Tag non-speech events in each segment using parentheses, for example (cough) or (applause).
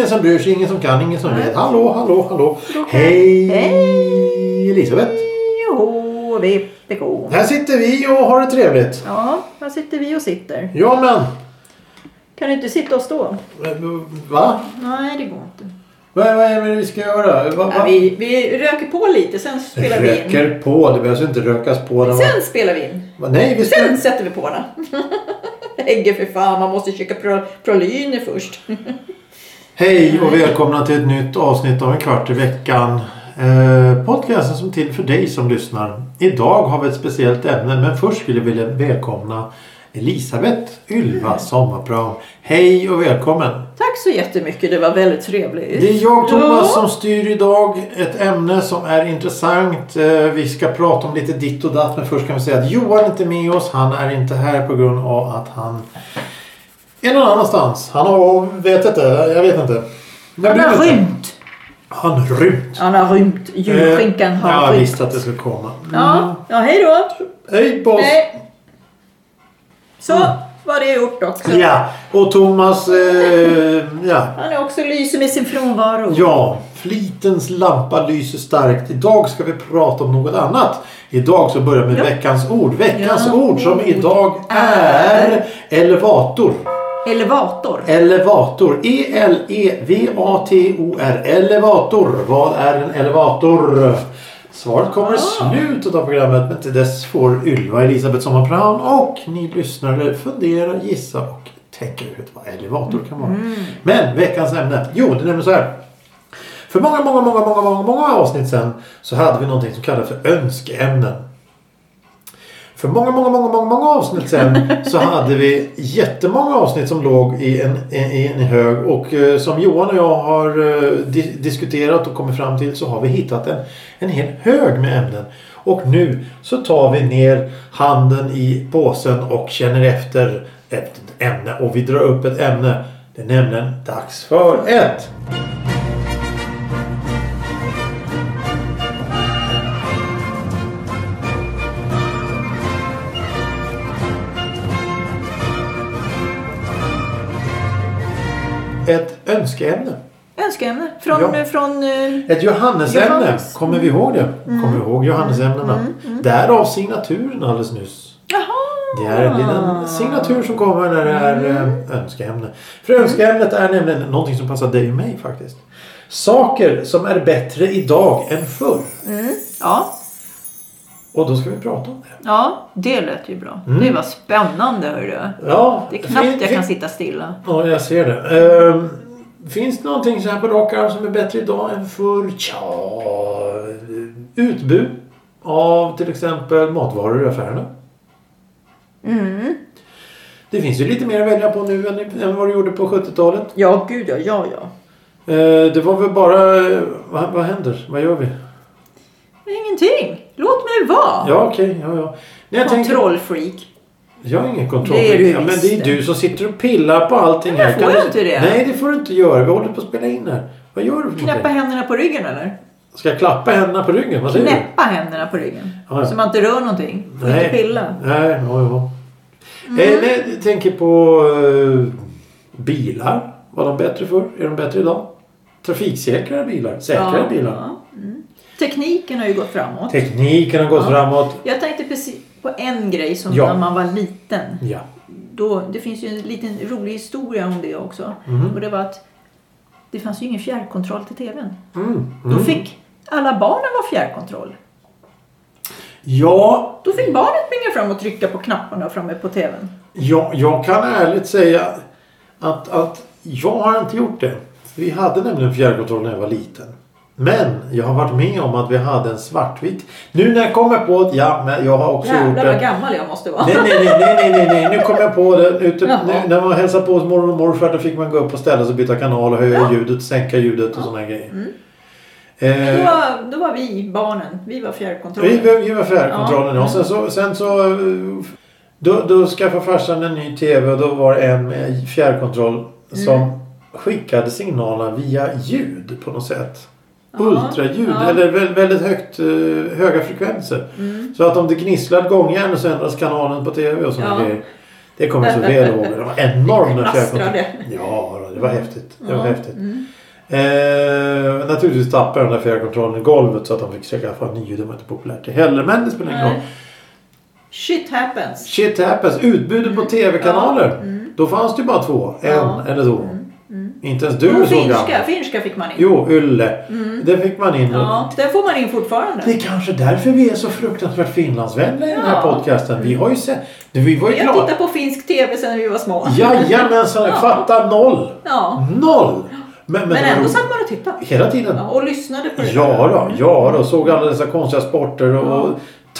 Ingen som bryr sig, ingen som kan, ingen som vet. Hallå, hallå, hallå. Hallå. Hej! Hej. Elisabeth. Jo, VPK. Här sitter vi och har det trevligt. Ja, här sitter vi och sitter. Ja men. Kan du inte sitta och stå? Va? Nej, det går inte. Vad, vad är det vi ska göra? Va, va? Ja, vi, vi röker på lite, sen spelar vi in. Röker på. Det behövs inte rökas på. När man... Sen spelar vi in. Va, Nej, vi ska... Sen sätter vi på den. (laughs) Ägge för fan, man måste checka pro, prolyner först. (laughs) Hej och välkomna till ett nytt avsnitt av En kvart i veckan. Eh, podcasten som till för dig som lyssnar. Idag har vi ett speciellt ämne men först skulle jag vilja välkomna Elisabeth Ylva Sommarpram. Hej och välkommen! Tack så jättemycket, det var väldigt trevligt. Det är jag Thomas Ja. som styr idag. Ett ämne som är intressant. Eh, Vi ska prata om lite ditt och datt men först kan vi säga att Johan är inte med oss. Han är inte här på grund av att han är någon annanstans. Han har, vet inte, jag vet inte. Jag Han har rymt. Han har rymt. Han har rymt. Julskinkan Eh, har Jag rymt. visste att det skulle komma. Ja, ja hej då. Hej på oss. Så var det gjort också. Ja, och Thomas, eh, ja. (laughs) Han är också lyser med sin frånvaro. Ja, flitens lampa lyser starkt. Idag ska vi prata om något annat. Idag så börjar vi med Ja. veckans ord. Veckans Ja. ord som idag är elevator. Elevator. Elevator. E E-L-E-V-A-T-O-R. Elevator. Vad är en elevator? Svaret kommer i Ah. slutet av programmet men till dess får Ylva Elisabeth Sommarplan och ni lyssnare fundera, gissa och tänka ut vad elevator kan vara. Men veckans ämne. Jo, det är nämligen så här. För många, många, många, många, många, många avsnitt sedan så hade vi någonting som kallades för önskeämnen. För många, många, många, många, många avsnitt sen (laughs) så hade vi jättemånga avsnitt som låg i en, i en hög och eh, som Johan och jag har eh, di- diskuterat och kommit fram till så har vi hittat en, en hel hög med ämnen. Och nu så tar vi ner handen i påsen och känner efter ett ämne och vi drar upp ett ämne. Det är nämligen dags för ett ett önskeämne. Önskeämne. Från... Ja. från eh, Ett Johannesämne. Johannes. Kommer vi ihåg det? Kommer vi ihåg Johannesämnena? Därav signaturen alldeles nyss. jaha. Det är en liten signatur som kommer när det är eh, önskeämne. För önskeämnet är nämligen någonting som passar dig och mig faktiskt. Saker som är bättre idag än förr. Ja. Och då ska vi prata om det. ja, det lät ju bra. Mm. Det var spännande hörru. Ja, Det är knappt fin- jag fin- kan sitta stilla. Ja, jag ser det. Ehm, finns det någonting så här på rak arm som är bättre idag än förr? Tja, utbud av till exempel matvaror i affärerna. Mm. Det finns ju lite mer att välja på nu än, än vad det gjorde på 70-talet. Ja, gud ja. Ja, ja. Eh, det var väl bara... eh, Vad, vad händer? Vad gör vi? Ingenting. Mig vara. Ja, okej. ja, ja. Nej, jag tänker- Kontrollfreak. Jag har ingen kontroll. Det är du ja, men det är du som sitter och pillar på allting Men här. får Kan jag du- inte det? Nej, det får du inte göra. Vi håller på att spela in här. Vad gör du för Knäppa någonting? händerna på ryggen eller? Ska jag klappa händerna på ryggen? Vad säger du? Knäppa händerna på ryggen. Ja, ja. Så man inte rör någonting. Får Nej. inte pilla. Nej, ja, ja. Mm. Eh, nej, jag tänker på eh, bilar. Var de bättre för? Är de bättre idag? Trafiksäkrare bilar? Säkrare bilar? Ja. Mm. Tekniken har ju gått framåt. Tekniken har gått Ja. framåt. Jag tänkte precis på en grej som Ja. när man var liten. Ja. Då, det finns ju en liten rolig historia om det också. Mhm. Och det var att det fanns ju ingen fjärrkontroll till tvn. Mm. Då Mm. fick alla barnen vara fjärrkontroll. Ja, Då fick barnet springa fram och trycka på knapparna framme på tvn. jag, jag kan ärligt säga att, att jag har inte gjort det. Vi hade nämligen fjärrkontroll när jag var liten. Men jag har varit med om att vi hade en svartvit. Nu när jag kommer på det, ja men jag har också gjort Jävlar vad det. gammal jag måste vara. Nej, nej, nej, nej, nej, nej. Nu kommer jag på det. Ute, (laughs) nu, när man hälsade på hos mormor och morfar då fick man gå upp och ställa sig och byta kanal och höja Ja. ljudet, sänka ljudet och Ja. sådana grejer. Mm. Eh, Då, var, då var vi barnen. Vi var fjärrkontrollen. vi, vi, var fjärrkontrollen ja. Ja. Sen så, sen så eh, Då, då skaffade farsan en ny TV och då var det en med fjärrkontroll som Mm. skickade signalerna via ljud på något sätt. Ultraljud ja. eller väldigt, väldigt högt, eh, höga frekvenser. Mm. Så att om det gnisslar ett gångjärn så ändras kanalen på TV och sådana Ja. grejer. Det kommer jag så väl ihåg. Det var enorm den fjärrkontrollen. Knastrade. Ja, det var häftigt. Det var Ja, häftigt. mm. Eh, naturligtvis tappade den där fjärrkontrollen i golvet så att de fick skaffa en ny. Det var inte populärt det heller. Men det spelar ingen roll. Shit happens. Shit happens. Utbudet på tv-kanaler. Ja, mm. Då fanns det ju bara två. En eller två. Inte ens du är så finska, gammal. finska fick man in. Jo, Ylle. Mm. Det fick man in. Ja, den får man in fortfarande. Det är kanske därför vi är så fruktansvärt Finlandsvänliga i den här podcasten. Vi har ju sett... Vi var ju Vi har tittat på finsk tv sedan vi var små. Jajamensan, Ja. fatta noll. Ja. Noll! Men, men, Men ändå satt man och tittade. Hela tiden. Ja, och lyssnade på det. Ja då, ja då. Såg alla dessa konstiga sporter och, Ja.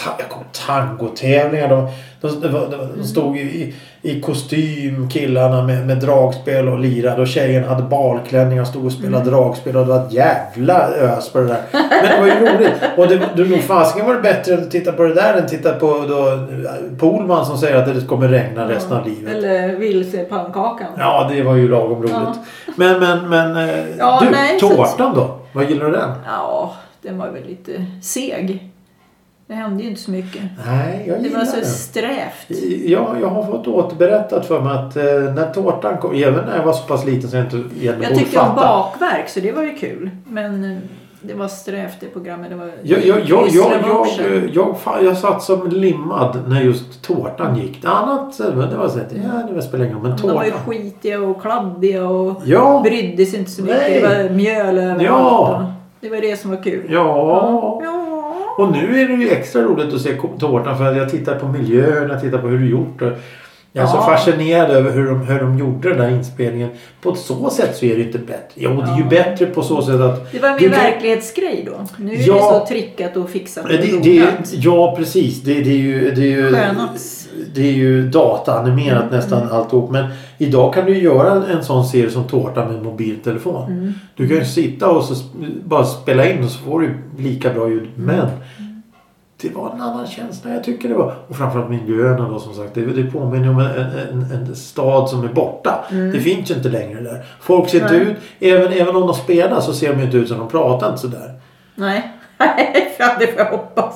Ta, jag kom tangotävlingar. De, de, de, de, de stod i, i, kostym killarna med, med dragspel och lirade och tjejen hade balklänningar och stod och spelade Mm. dragspel och det var ett jävla ös på det där. Men det var ju roligt. Och det, det, nog fasiken var det bättre att titta på det där än titta på då, Polman som säger att det kommer regna resten av livet. Eller vilse pannkakan. Ja, det var ju lagom roligt. Ja. Men, men, men. eh, Ja, du, nej, så- tårtan då? Vad gillar du den? Ja, den var väl lite seg. Det hände ju inte så mycket. Nej, jag Det var så den. strävt. Ja, jag har fått återberättat för mig att eh, när tårtan kom, även när jag var så pass liten så jag inte egentligen Jag tyckte om bakverk så det var ju kul. Men eh, det var strävt det programmet. Det var Jag, jag, jag, jag, jag, jag, jag, jag satt som limmad när just tårtan gick. Det annat eh, det var så att, ja, det spelar ingen roll. Men De var ju tårtan. skitiga och kladdiga och Ja, brydde sig inte så mycket. Nej. Det var mjöl överallt. Ja. Det var det som var kul. ja. Ja. Och nu är det ju extra roligt att se tårtan för att jag tittar på miljön, jag tittar på hur du gjort det. Jag är så fascinerad över hur de, hur de gjorde den där inspelningen. På så sätt så är det inte bättre. Jo, det är ju bättre på så sätt att... Det var mer verklighetsgrej då. Nu är Ja. det så trickat och fixat och Det, det, ja, precis. Det, det är ju... Det är ju, Skönats. Det är ju dataanimerat Mm, nästan alltihop. Men idag kan du ju göra en sån serie som Tårta med mobiltelefon. Mm. Du kan ju sitta och så bara spela in och så får du lika bra ljud. Mm. Men det var en annan känsla jag tycker det var. Och framförallt miljöerna då som sagt. Det, det påminner om en, en, en stad som är borta. Det finns ju inte längre där. Folk ser inte Mm. Ut. Även, även om de spelar så ser de inte ut som de pratar inte sådär. Nej, (laughs) det får jag hoppas.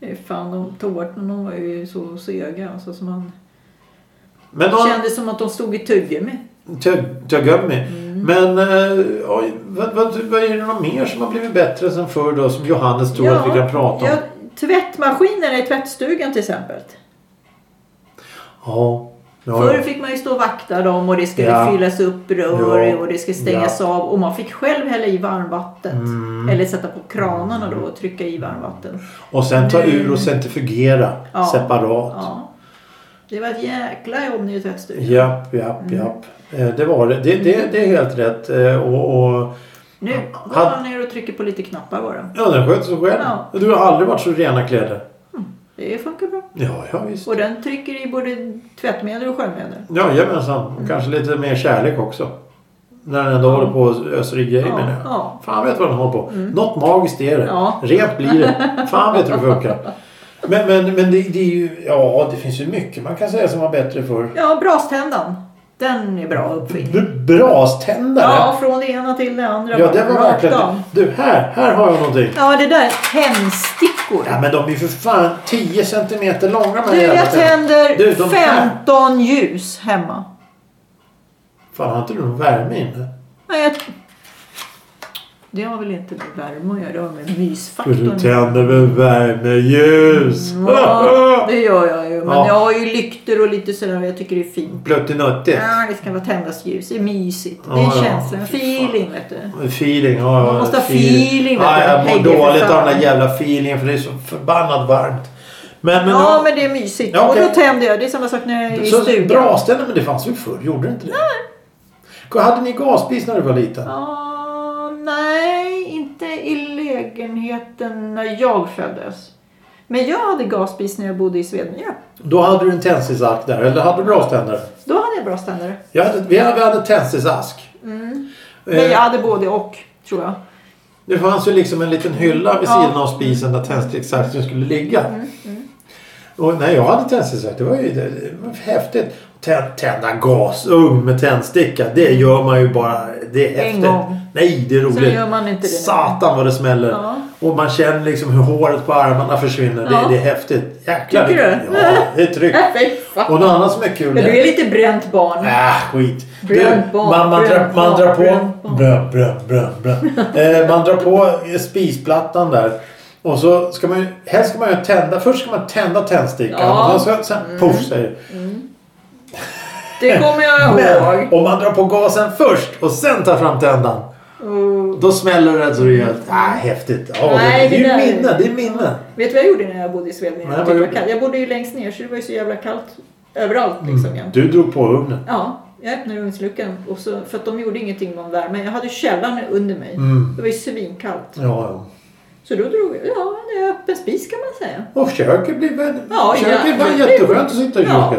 Eh, Fan, de tårtorna var ju så sega. Alltså, som man Men de, kändes som att de stod i tuggummi. Tögummi. Mm. Men eh, oj, vad, vad, vad är det något mer som har blivit bättre sen förr då? Som Johannes tror att vi kan prata om? ja, tvättmaskinerna i tvättstugan till exempel. Ja. Ja, Förr fick man ju stå och vakta dem och det skulle Ja. fyllas upp rör Ja. och det skulle stängas av. Och man fick själv hälla i varmvattnet. Mm. Eller sätta på kranarna då och trycka i varmvatten. Och sen ta ur och centrifugera Ja. separat. Ja. Det var ett jäkla jobb nere i tvättstugan. Japp, japp, Mm. japp. Eh, Det var det. Det, det, det är helt rätt. Eh, Och, och Nu går man ner och trycker på lite knappar bara. ja, den sköter sig själv. Ja. Du har aldrig varit så rena kläder. Det funkar bra. Ja, ja visst. Och den trycker i både tvättmedel och sköljmedel. Ja, jajamensan. Och kanske lite mer kärlek också. När den ändå Ja. håller på och öser i grejer Ja, menar jag. ja. Fan vet vad den håller på. Mm. Något magiskt är det. Ja. Rent blir det. (laughs) Fan vet hur det funkar. Men, men, men det, det är ju... Ja, det finns ju mycket man kan säga som var bättre förr. Ja, braständan. Den är bra uppfinning. Braständare. Ja, från det ena till det andra. Ja, det var verkligen... Du, här, här har jag någonting. Ja, det där. Tändstickor. Ja, men de är ju för fan 10 centimeter långa Du, jag tänder Du, de här. 15 ljus hemma. Fan, har inte du någon värme inne? Nej, jag... Det har väl inte med värme att göra, det har med För du mysfaktorn. tänder med värmeljus. Ja, (laughs) det gör jag ju. Men Ja. jag har ju lyktor och lite sådär jag tycker det är fint. Pluttinuttigt. Ja, det ska vara tändas ljus. Det är mysigt. Det är Ja, en ja. känsla, en feeling vet du. Feeling. Ja, Man ja, måste ha feeling, vet Ja, du. jag mår dåligt av den där jävla feelingen för det är så förbannat varmt. Men, men, Ja, men det är mysigt. Ja, okej. Och då tänder jag. Det är samma sak när jag är i stugan. Braständer, men det fanns ju förr. Gjorde det inte det? Nej. Hade ni gasspis när du var liten? Ja, nej, inte i lägenheten när jag föddes. Men jag hade gasspis när jag bodde i Svedmyra. Då hade du en tändsticksask där, eller hade du braständare? Då hade jag braständare. Jag hade, vi hade, vi hade tändsticksask. Mm. Eh, Men jag hade både och, tror jag. Det fanns ju liksom en liten hylla vid Ja. sidan av spisen där tändsticksasken skulle ligga. Mm, mm. Och när jag hade tändstickor, det var ju det var häftigt. Tänd, tända gasugn med tändsticka. Det gör man ju bara. Det är En häftigt. gång. Nej, det är roligt. Sen gör man inte det. Satan vad det smäller. Ja. Och man känner liksom hur håret på armarna försvinner. Ja. Det, det är häftigt. Jäklar. Tycker det- du? Ja, det är tryggt. (laughs) Och något annat som är kul. Det- du är lite bränt barn. Äh, skit. Bränt barn, man, man, drar, man drar på... bränt barn. Brö, brö, brö, brö. (laughs) Eh, man drar på spisplattan där. Och så ska man ju... Helst ska man ju tända... Först ska man tända tändstickan. Ja. Mm. Och sen, sen poff säger Det kommer jag Men ihåg. om man drar på gasen först och sen tar fram tändan. Mm. Då smäller det så rejält. Ah, häftigt. Ja, Nej, det, det är det där- ju minne. Det är minne. Vet du vad jag gjorde när jag bodde i? Nej, Jag, gjorde kallt. jag bodde ju längst ner så det var ju så jävla kallt överallt liksom. jämt. Du drog på ugnen. Ja, jag öppnade ugnsluckan och så, för att de gjorde ingenting med värme. Jag hade källaren under mig. Mm. Det var ju svinkallt. Ja, ja. Så då drog jag, ja det är öppen spis kan man säga. Och köket blir väl... Ja, köket ja, var jätteskönt att sitta i Ja.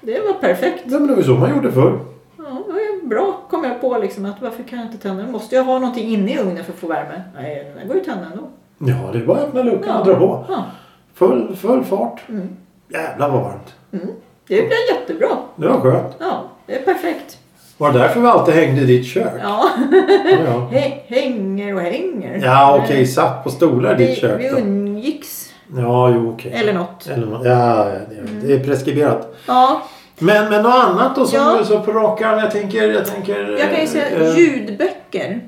Det var perfekt. Ja, men det var så man gjorde förr. Ja, det var ju bra kom jag på liksom att varför kan jag inte tända den? Måste jag ha någonting inne i ugnen för att få värme? Nej, den går ju att tända ändå. Ja, det är bara att öppna luckan Ja. och dra på. Ja. Full, full fart. Mm. Jävlar vad varmt. Mm. Det blir jättebra. Det var skönt. Ja, det är perfekt. Var det därför vi alltid hängde i ditt kök? Ja, Ja, ja. (laughs) Hä- hänger och hänger. ja okej. Satt på stolar i ditt Vi, kök vi då. umgicks. Ja, jo okej. Eller något. Eller nå- Ja, ja, det, är preskriberat. Ja, Men, men något annat då som Ja. du så på rak arm? Jag tänker... Jag, tänker, jag kan ju säga eh, ljudböcker.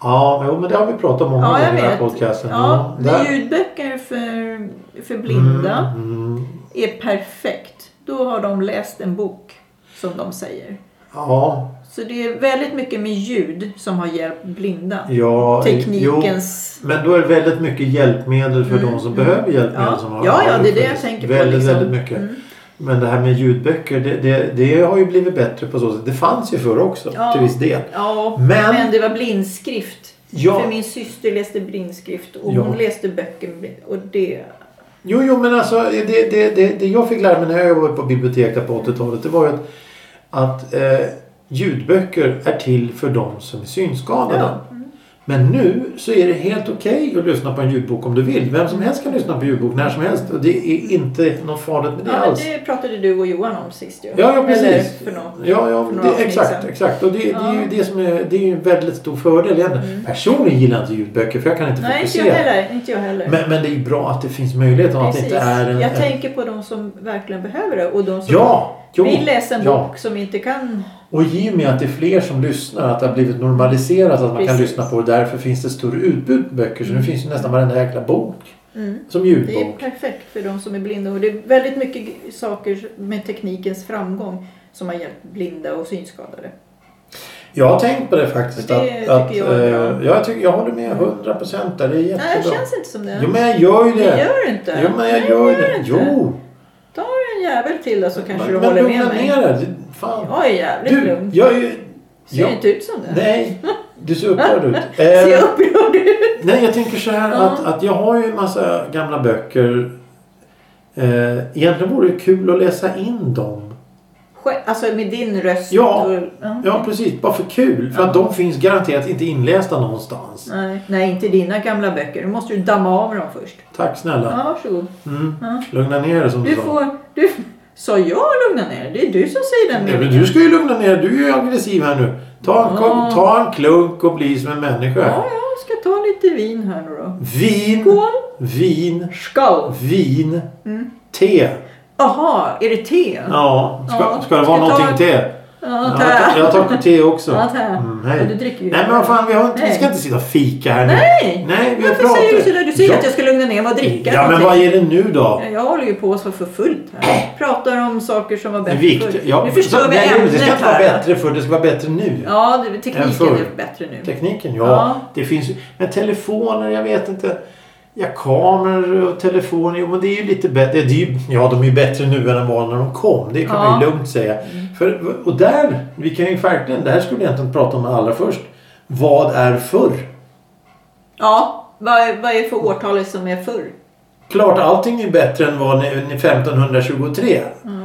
Ja, jo, men det har vi pratat om många Ja, gånger i den här podcasten. Ja, där- men ljudböcker för, för blinda Mm, mm. är perfekt. Då har de läst en bok, som de säger. Ja, Så det är väldigt mycket med ljud som har hjälpt blinda. ja. Jo, Teknikens... men då är det väldigt mycket hjälpmedel för Mm, de som mm. behöver hjälpmedel. Ja. Som har, Ja, ja, det är det jag tänker på, Väldigt, liksom. väldigt mycket. Mm. Men det här med ljudböcker, det, det, det har ju blivit bättre på så sätt. Det fanns ju förr också Ja. till viss del. Ja, Men- men, det var blindskrift. Ja. För min syster läste blindskrift och hon läste böcker och det... Jo, jo, men alltså det, det, det, det jag fick lära mig när jag jobbade på bibliotek där på 80-talet. Det var ju att, att eh, ljudböcker är till för de som är synskadade. Ja. Men nu så är det helt okej att lyssna på en ljudbok om du vill. Vem som helst kan lyssna på ljudbok när som helst. Och det är inte något farligt med det Ja, men alls. det pratade du och Johan om sist ju. Ja, ja precis. Eller för något, ja, ja, för det, exakt, exakt. Och det, det är ju Ja. det som är, det är en väldigt stor fördel egentligen. Mm. Personligen gillar jag inte ljudböcker för jag kan inte Nej, inte fokusera. jag heller. Inte jag heller. Men, men det är ju bra att det finns möjlighet att det inte är en... jag tänker på de som verkligen behöver det och de som ja! Jo, vill läsa en ja. bok som inte kan... Och i och med att det är fler som lyssnar, att det har blivit normaliserat att man kan Precis. lyssna på det. Därför finns det större utbud på böcker. Så nu finns ju nästan varenda jäkla bok Mm. som Det är ljudbok. perfekt för de som är blinda och det är väldigt mycket saker med teknikens framgång som har hjälpt blinda och synskadade. Jag har tänkt på det faktiskt. Det att, att, jag eh, jag, tycker, jag håller med 100 procent där. Det är Nej, jättebra. det känns inte som det. Jo men jag gör ju Det det. gör du inte. Jo men jag Nej, gör det det. inte. Jo. En jävel till då så kanske men, du men håller med lugna mig. ner dig. Det- Fan. Jag är jävligt Du, lugn. jag är ju... Ser jag- inte ut som det. Nej, (laughs) du ser upprörd ut. (laughs) Ser Eh, jag upprörd ut? nej, jag tänker så här att, att jag har ju en massa gamla böcker. Eh, egentligen vore det kul att läsa in dem. Alltså med din röst? Ja. Och, ja. Ja, precis. Bara för kul. För att de finns garanterat inte inlästa någonstans. Nej, nej, inte dina gamla böcker. Du måste ju damma av dem först. Tack snälla. Ja, varsågod. Mm. Ja. Lugna ner dig som du, Du sa. får... Du, sa jag lugna ner? Det är du som säger den Nej, men du ska ju lugna ner. Du är ju aggressiv här nu. Ta en, Ja. ta en klunk och bli som en människa. Ja, jag ska ta lite vin här nu då. Vin. Skål! Vin. Skål! Vin. Mm. Te. Jaha, är det te? Ja. Ska, Ja, ska det vara jag ta- någonting te? Ja, Ja, jag, tar, jag tar te också. Ja. Mm. Ja, du dricker ju. Nej men vad fan, vi, har inte, vi Nej. ska inte sitta och fika här nu. Nej! Nej, vi Varför pratat. säger du sådär? Du säger Ja. att jag ska lugna ner mig och dricka Ja men någonting. vad är det nu då? Ja, Jag håller ju på så för fullt här. Pratar om saker som var bättre viktigt. förr. Ja, nu förstår så- vi nej, ämnet Det ska inte vara bättre för det ska vara bättre nu. Ja, det, tekniken förr. är bättre nu. Tekniken, ja. Ja. Det finns. Men telefoner, jag vet inte. Ja, kameror och telefoner. Jo, men det är ju lite bättre. Det är ju, ja, de är ju bättre nu än de var när de kom. Det kan man ju Ja. lugnt säga. För, och där, vi kan ju verkligen, det här skulle jag egentligen prata om allra först. Vad är förr? Ja, vad är, vad är för årtalet som är förr? Klart allting är bättre än vad ni- ni 1523. Mm.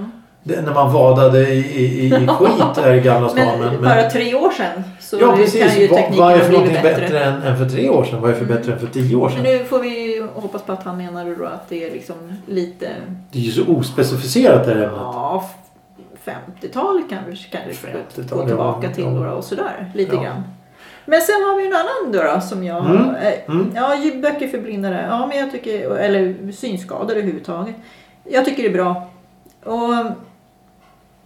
Det, när man vadade i, i, i (laughs) skit där i Gamla stan. Men, Men, bara men, tre år sedan så ja kan precis. ju Vad, tekniken vad är för någonting bättre. bättre än, än för tre år sedan? Vad är för bättre än för tio år Men sedan? nu får vi ju hoppas på att han menade då att det är liksom lite... Det är ju så ospecificerat det här ämnet. Ja, 50-talet kanske kan vi 50-tal, gå tillbaka ja, till ja. några och sådär. Lite Ja. grann. Men sen har vi en annan då, då som jag Mm, eh, mm. Ja, ljudböcker för blindare. Ja, men jag tycker, eller synskadade överhuvudtaget. Jag tycker det är bra. Och,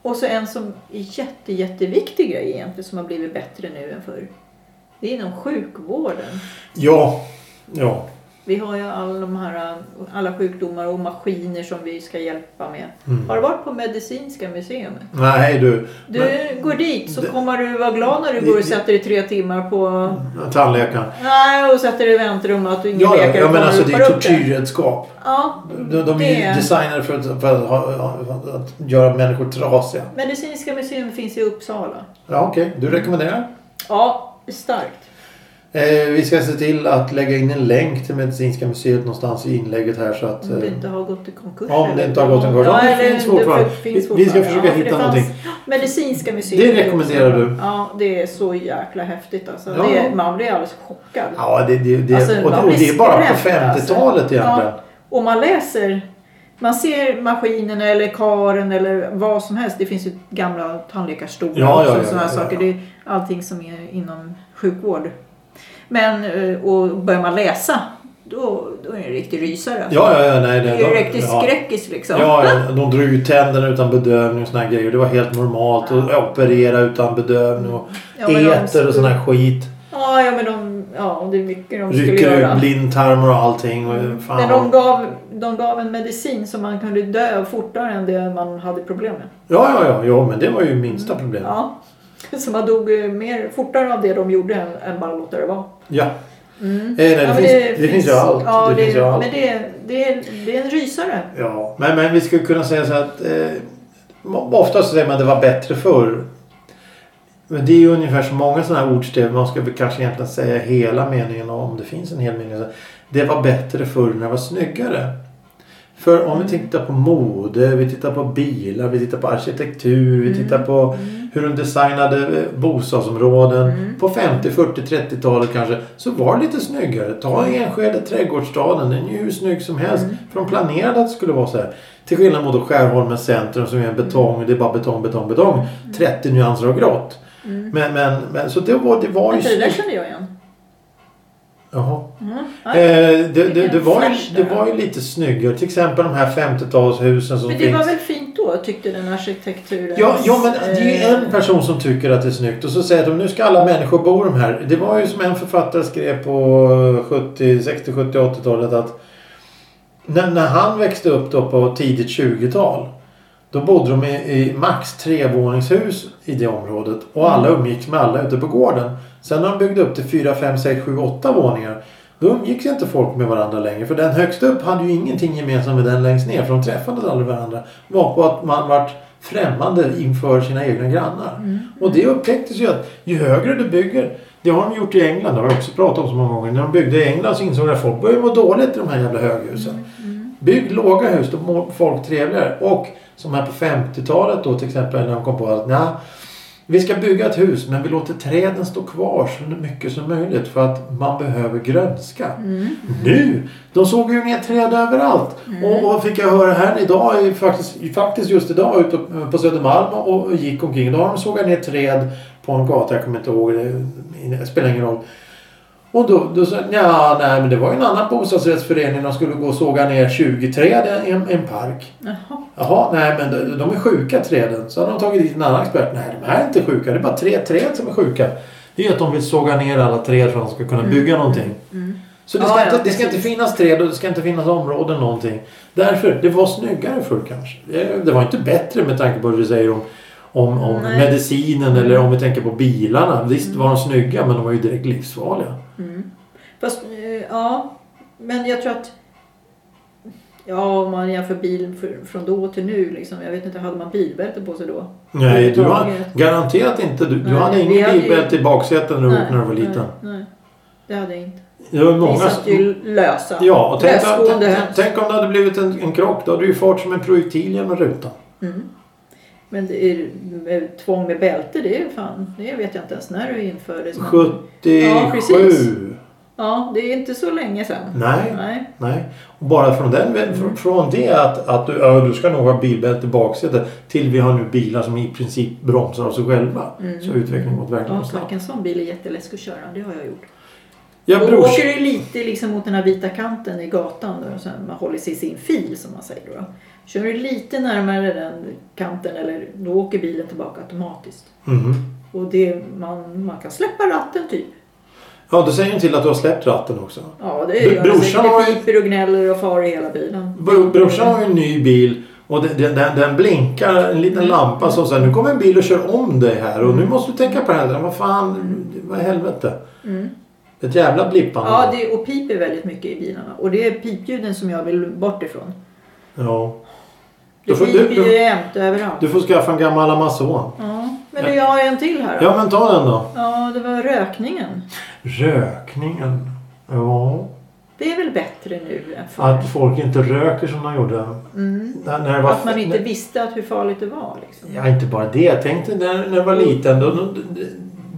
och så en som är jätte, jätteviktig grej egentligen som har blivit bättre nu än förr. Det är inom sjukvården. Ja. Ja. Vi har ju alla de här, alla sjukdomar och maskiner som vi ska hjälpa med. Mm. Har du varit på Medicinska museet? Nej du. Du Men- går dit så det- kommer du vara glad när du det- går och sätter dig tre timmar på... Tandläkaren. Nej, och sätter dig i väntrum att ingen Ja, läkare ja men alltså det är tortyrredskap. Ja, De, de är ju designade för att, för att, för att göra människor trasiga. Medicinska museet finns i Uppsala. Ja, okej. Du rekommenderar? Ja, starkt. Eh, vi ska se till att lägga in en länk till Medicinska museet någonstans i inlägget här så att... Om det eh, inte har gått i konkurs. Om det inte har gått i konkurs. Ja, det finns fortfarande. Vi- ska försöka för hitta fanns någonting. Medicinska museet. Det rekommenderar du? Ja, det är så jäkla häftigt alltså. Ja. Det, man blir alldeles chockad. Ja, det, det, det, Alltså, och, och det är bara på skrämd, alltså. 50-talet egentligen. Ja. Och man läser, man ser maskinerna eller karen eller vad som helst. Det finns ju gamla tandläkarstolar Ja, också. ja, ja, här ja, saker. ja. Det är allting som är inom sjukvård. Men eh, och börjar man läsa då, då är det en riktig rysare. Ja, ja, ja. Nej, Det det, är ju riktigt ja. skräckis liksom. Ja, ja, de drog ut tänderna utan bedövning och såna här grejer. Det var helt normalt. att operera utan bedövning och Ja, eter och skulle- sån här skit. Ja, ja men de, ja, det är mycket de skulle Rycker göra. ut blindtarmar och allting. Och, fan, Men de gav, de gav en medicin som man kunde dö fortare än det man hade problem med. Ja, ja, ja, ja, men det var ju minsta problemet. Ja. (laughs) Så man dog mer fortare av det de gjorde än, än bara låta det vara. Ja. Mm. Eh, nej, det, Ja, finns, det, finns ju allt. Ja, det, det, finns ju allt. men det, det, är, det är en rysare. Ja, men, men vi skulle kunna säga så att eh, ofta så säger man att det var bättre förr. Men det är ju ungefär så många sådana här ordstäv. Man ska kanske egentligen säga hela meningen om det finns en hel mening. Det var bättre förr när det var snyggare. För om vi tittar på mode, vi tittar på bilar, vi tittar på arkitektur, vi tittar på hur de designade eh, bostadsområden. På 50, 40, 30-talet kanske. Så var det lite snyggare. Ta Enskede trädgårdsstaden. Den är ju hur snygg som helst. För de planerade att det skulle vara så här. Till skillnad mot Skärholmens centrum som är betong. Det är bara betong, betong, betong. 30 nyanser av grått. Men, men, men så det var, det var ju det där kände jag igen. Jaha. Mm. Eh, det, det, det, var ju, det var ju lite snyggare. Till exempel de här 50-talshusen som finns. Då tyckte den arkitekturen. Ja, ja men det är en person som tycker att det är snyggt och så säger de nu ska alla människor bo de här. Det var ju som en författare skrev på 70, 60, 70, 80-talet att när, när han växte upp då på tidigt 20-tal då bodde de i, i max trevåningshus i det området och alla umgicks med alla ute på gården. Sen när de byggde upp till 4, 5, 6, 7, 8 våningar då umgicks inte folk med varandra längre. För den högst upp hade ju ingenting gemensamt med den längst ner. För de träffade aldrig varandra. Var på att man vart främmande inför sina egna grannar. Och det upptäcktes ju att ju högre du bygger. Det har de gjort i England. Det har vi också pratat om så många gånger. När de byggde i England så insåg de att folk började må dåligt i de här jävla höghusen. Bygg låga hus, då mår folk trevligare. Och som här på 50-talet då till exempel när de kom på att nej, vi ska bygga ett hus men vi låter träden stå kvar så mycket som möjligt för att man behöver grönska. Nu! De såg ju ner träd överallt. Och, och fick jag höra här idag, faktiskt, faktiskt just idag ute på Södermalm och, gick omkring. Då har de sågat ner träd på en gata, jag kommer inte ihåg, det spelar ingen roll. Och då, då sa ja, nej men det var ju en annan bostadsrättsförening. De skulle gå och såga ner 20 träd i en, en park. Jaha. Jaha, nej men de, de är sjuka träden. Så hade de tagit dit en annan expert. Nej, de här är inte sjuka. Det är bara tre träd som är sjuka. Det är att de vill såga ner alla träd för att de ska kunna bygga någonting. Så det ska, Ja, ja, inte, det ska inte finnas träd och det ska inte finnas områden någonting. Därför, det var snyggare förr kanske. Det, det var inte bättre med tanke på vad du säger om, om, om medicinen eller om vi tänker på bilarna. Visst var de snygga men de var ju direkt livsfarliga. Fast, eh, ja. Men jag tror att... Ja, om man jämför bil för, från då till nu liksom. Jag vet inte, hade man bilbälte på sig då? Nej, du har garanterat inte. Du, du Nej, hade vi ingen hade ju- bilbälte i baksätet när du åkte när du var liten. Nej, nej, det hade jag inte. Det var Vi många satt ju lösa. Ja, och tänk, tänk, tänk om det hade blivit en, en krock. Då hade du ju fart som en projektil genom rutan. Mm. Men det är, med tvång med bälte, det är fan, det vet jag inte ens när det infördes. men- 77. Ja, precis. Ja, det är inte så länge sedan. Nej. Nej. Nej. Och bara från, den, Mm. fr- från det att, att du, ja, du ska nog ha bilbälte i baksätet till vi har nu bilar som i princip bromsar av sig själva. Mm. Så utvecklingen gått verkligen Ja, snabbt. en sån bil är jätteläskig att köra. Det har jag gjort. Jag Då brors... åker du lite liksom mot den här vita kanten i gatan då, så man håller sig i sin fil som man säger då. Kör du lite närmare den kanten eller då åker bilen tillbaka automatiskt. Mhm. Och det, man, man kan släppa ratten typ. Ja, du säger ju till att du har släppt ratten också. Ja det gör brorsan det säkert. har Det piper och gnäller och far i hela bilen. Bro, brorsan har ju en ny bil och den, den, den, den blinkar en liten Mm. lampa som säger nu kommer en bil och kör om dig här och nu måste du tänka på det här. Vad fan, vad i helvete. Mm. Ett jävla blippande. Ja det, och piper väldigt mycket i bilarna. Och det är pipljuden som jag vill bort ifrån. Ja. Du får- du- du- jämt överallt. Du får skaffa en gammal Amazon. Ja, men det, jag har en till här då. Ja men ta den då. Ja, det var rökningen. Rökningen. Ja. Det är väl bättre nu än förr? Att folk inte röker som de gjorde. Mm. När, när var, Att man inte när, visste att hur farligt det var. Liksom. Ja, inte bara det. Tänk dig när, när jag var liten. Då, de,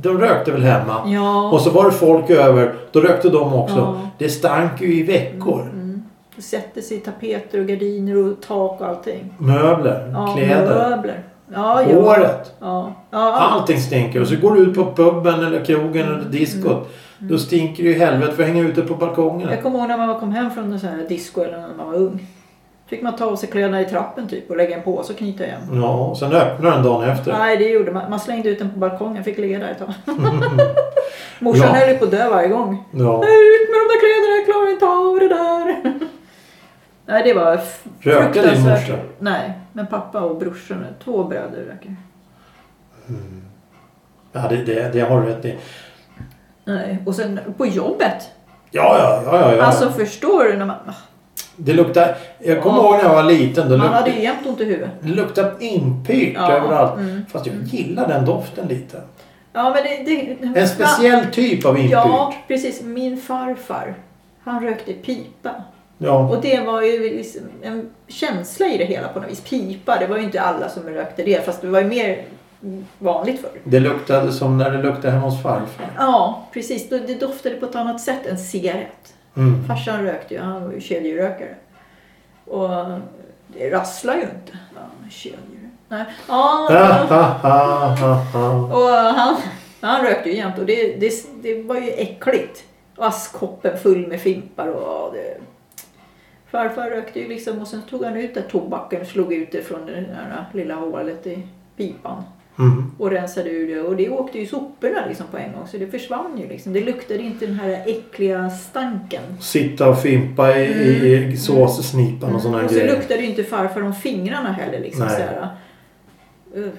de rökte väl hemma. Ja. Och så var det folk över. Då rökte de också. Ja. Det stank ju i veckor. Mm. Sätter sig i tapeter och gardiner och tak och allting. Möbler, Ja, kläder, möbler. Ja, håret. Ja. Ja, allt. Allting stinker. Och så går du ut på puben eller krogen eller diskot. Då stinker det ju helvete för att hänga ute på balkongen. Jag kommer ihåg när man kom hem från en sån här disco eller när man var ung. Fick man ta av sig kläderna i trappen typ och lägga en påse och knyta igen. Ja, och sen öppnar den dagen efter. Nej, det gjorde man. Man slängde ut den på balkongen. Fick ligga där ett tag. (laughs) Morsan Ja. höll ju på att dö varje gång. Ja. Ut med de där kläderna, jag klarar inte av det där. Nej, det var Rökte din morsa? Nej, men pappa och brorsorna, två bröder röker. Ja, det, det, det har du rätt i. Nej, och sen på jobbet. Ja, ja, ja. ja, ja. Alltså förstår du när man... Det luktar... Jag kommer Ja. ihåg när jag var liten. Då Man lukta, hade ju jämt ont i huvudet. det luktade inpyrt Ja, överallt. mm. Fast jag gillar den doften lite. Ja, men det... det En speciell typ av inpyrt. Ja, precis. Min farfar, han rökte pipa. Ja. Och det var ju liksom en känsla i det hela på något vis. Pipa, det var ju inte alla som rökte det. Fast det var ju mer vanligt förr. Det luktade som när det luktade hemma hos farfar. Ja, precis. Det doftade på ett annat sätt än cigarett. Mm. Farsan rökte ju, han var ju kedjerökare. Och det rasslar ju inte. Ja, kedjor. Nej. Ja, (laughs) och han, han rökte ju jämt och det, det, det var ju äckligt. Och askkoppen full med fimpar och det... Farfar rökte ju liksom och sen tog han ut den tobaken och slog ut det från det där lilla hålet i pipan. Mm. Och rensade ur det och det åkte ju soporna liksom på en gång så det försvann ju liksom. Det luktade inte den här äckliga stanken. Sitta och fimpa i, i, i såssnipan och såna här och så grejer. luktade ju inte farfar om fingrarna heller liksom Nej. Uh.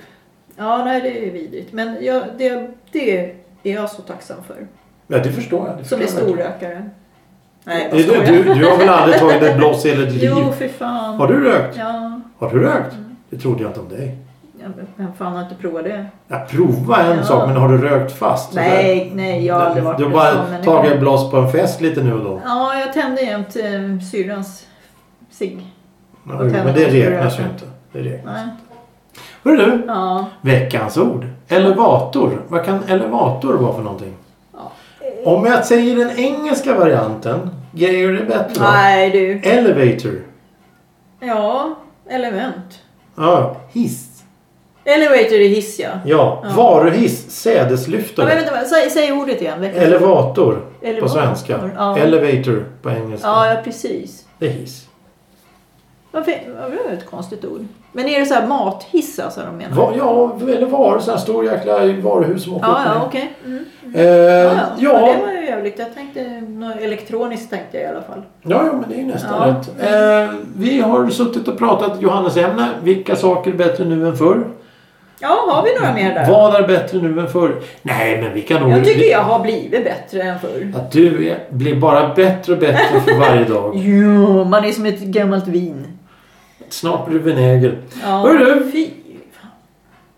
Ja, nej det är vidrigt. Men jag, det, det är jag så tacksam för. Ja, det förstår jag. Det Som förstår är jag verkligen. storrökare. Nej, Du, vad du, skojar. du har väl aldrig tagit ett bloss i hela ditt liv? Jo, för fan. Har du rökt? Ja. Har du rökt? Det trodde jag inte om dig. ja vem fan har inte provat det? Ja, prova en Ja. sak, men har du rökt fast? Nej, nej, jag har aldrig varit Du har bara tagit ett bloss på en fest lite nu och då? Ja, jag tände jämt eh, syrrans cigg. Ja, men det räknas ju inte. Det räknas. Nej. Hörru du, Ja. veckans ord. Elevator. Vad kan elevator vara för någonting? Ja. Om jag säger den engelska varianten, ger det bättre då? Nej du. Elevator. Ja, element. Ja, hiss. Elevator är hiss ja. Ja, Ja. varuhiss, ja sädeslyftare. men vänta, säg, säg ordet igen. veckans ord. Elevator på Elevator, svenska. ja. Elevator på engelska. Ja, ja precis. Det är hiss. Varför, det var ett konstigt ord. Men är det så här mathiss alltså de menar? Va, ja, eller var så här stor jäkla varuhus som åker Ja, upp och ja, okej. Mm. Eh, Ja, ja, ja. ja, det var ju jävligt. Jag tänkte något elektroniskt tänkte jag i alla fall. ja, men det är nästan Ja. rätt. Eh, vi har suttit och pratat Johannesämne. Vilka saker är bättre nu än förr? Ja, har vi några mer där? Vad är bättre nu än förr? Nej, men vi kan nog... Jag tycker jag har blivit bättre än förr. Att du är, blir bara bättre och bättre för varje dag. (laughs) Jo, man är som ett gammalt vin. Snart blir du vinäger. Ja, Hörru. Fy.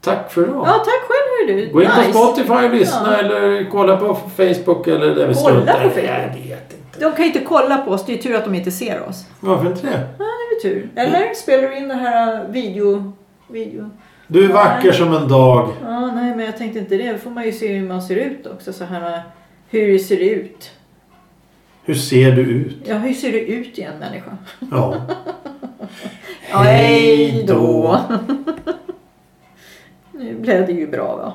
Tack för idag. Ja, tack själv hör du. Gå in på Nice. Spotify och lyssna Ja. eller kolla på Facebook eller där vi Kolla på Facebook? Jag vet inte. De kan ju inte kolla på oss. Det är ju tur att de inte ser oss. Varför inte det? Det är väl tur. Eller spelar du in den här video... video Du är vacker som en dag. Ja, nej, men jag tänkte inte det. Då får man ju se hur man ser ut också. Så här, hur ser det ut? Hur ser du ut? Ja, hur ser det ut i en människa? Ja. Ja, (laughs) Hej då! (laughs) nu blev det ju bra va?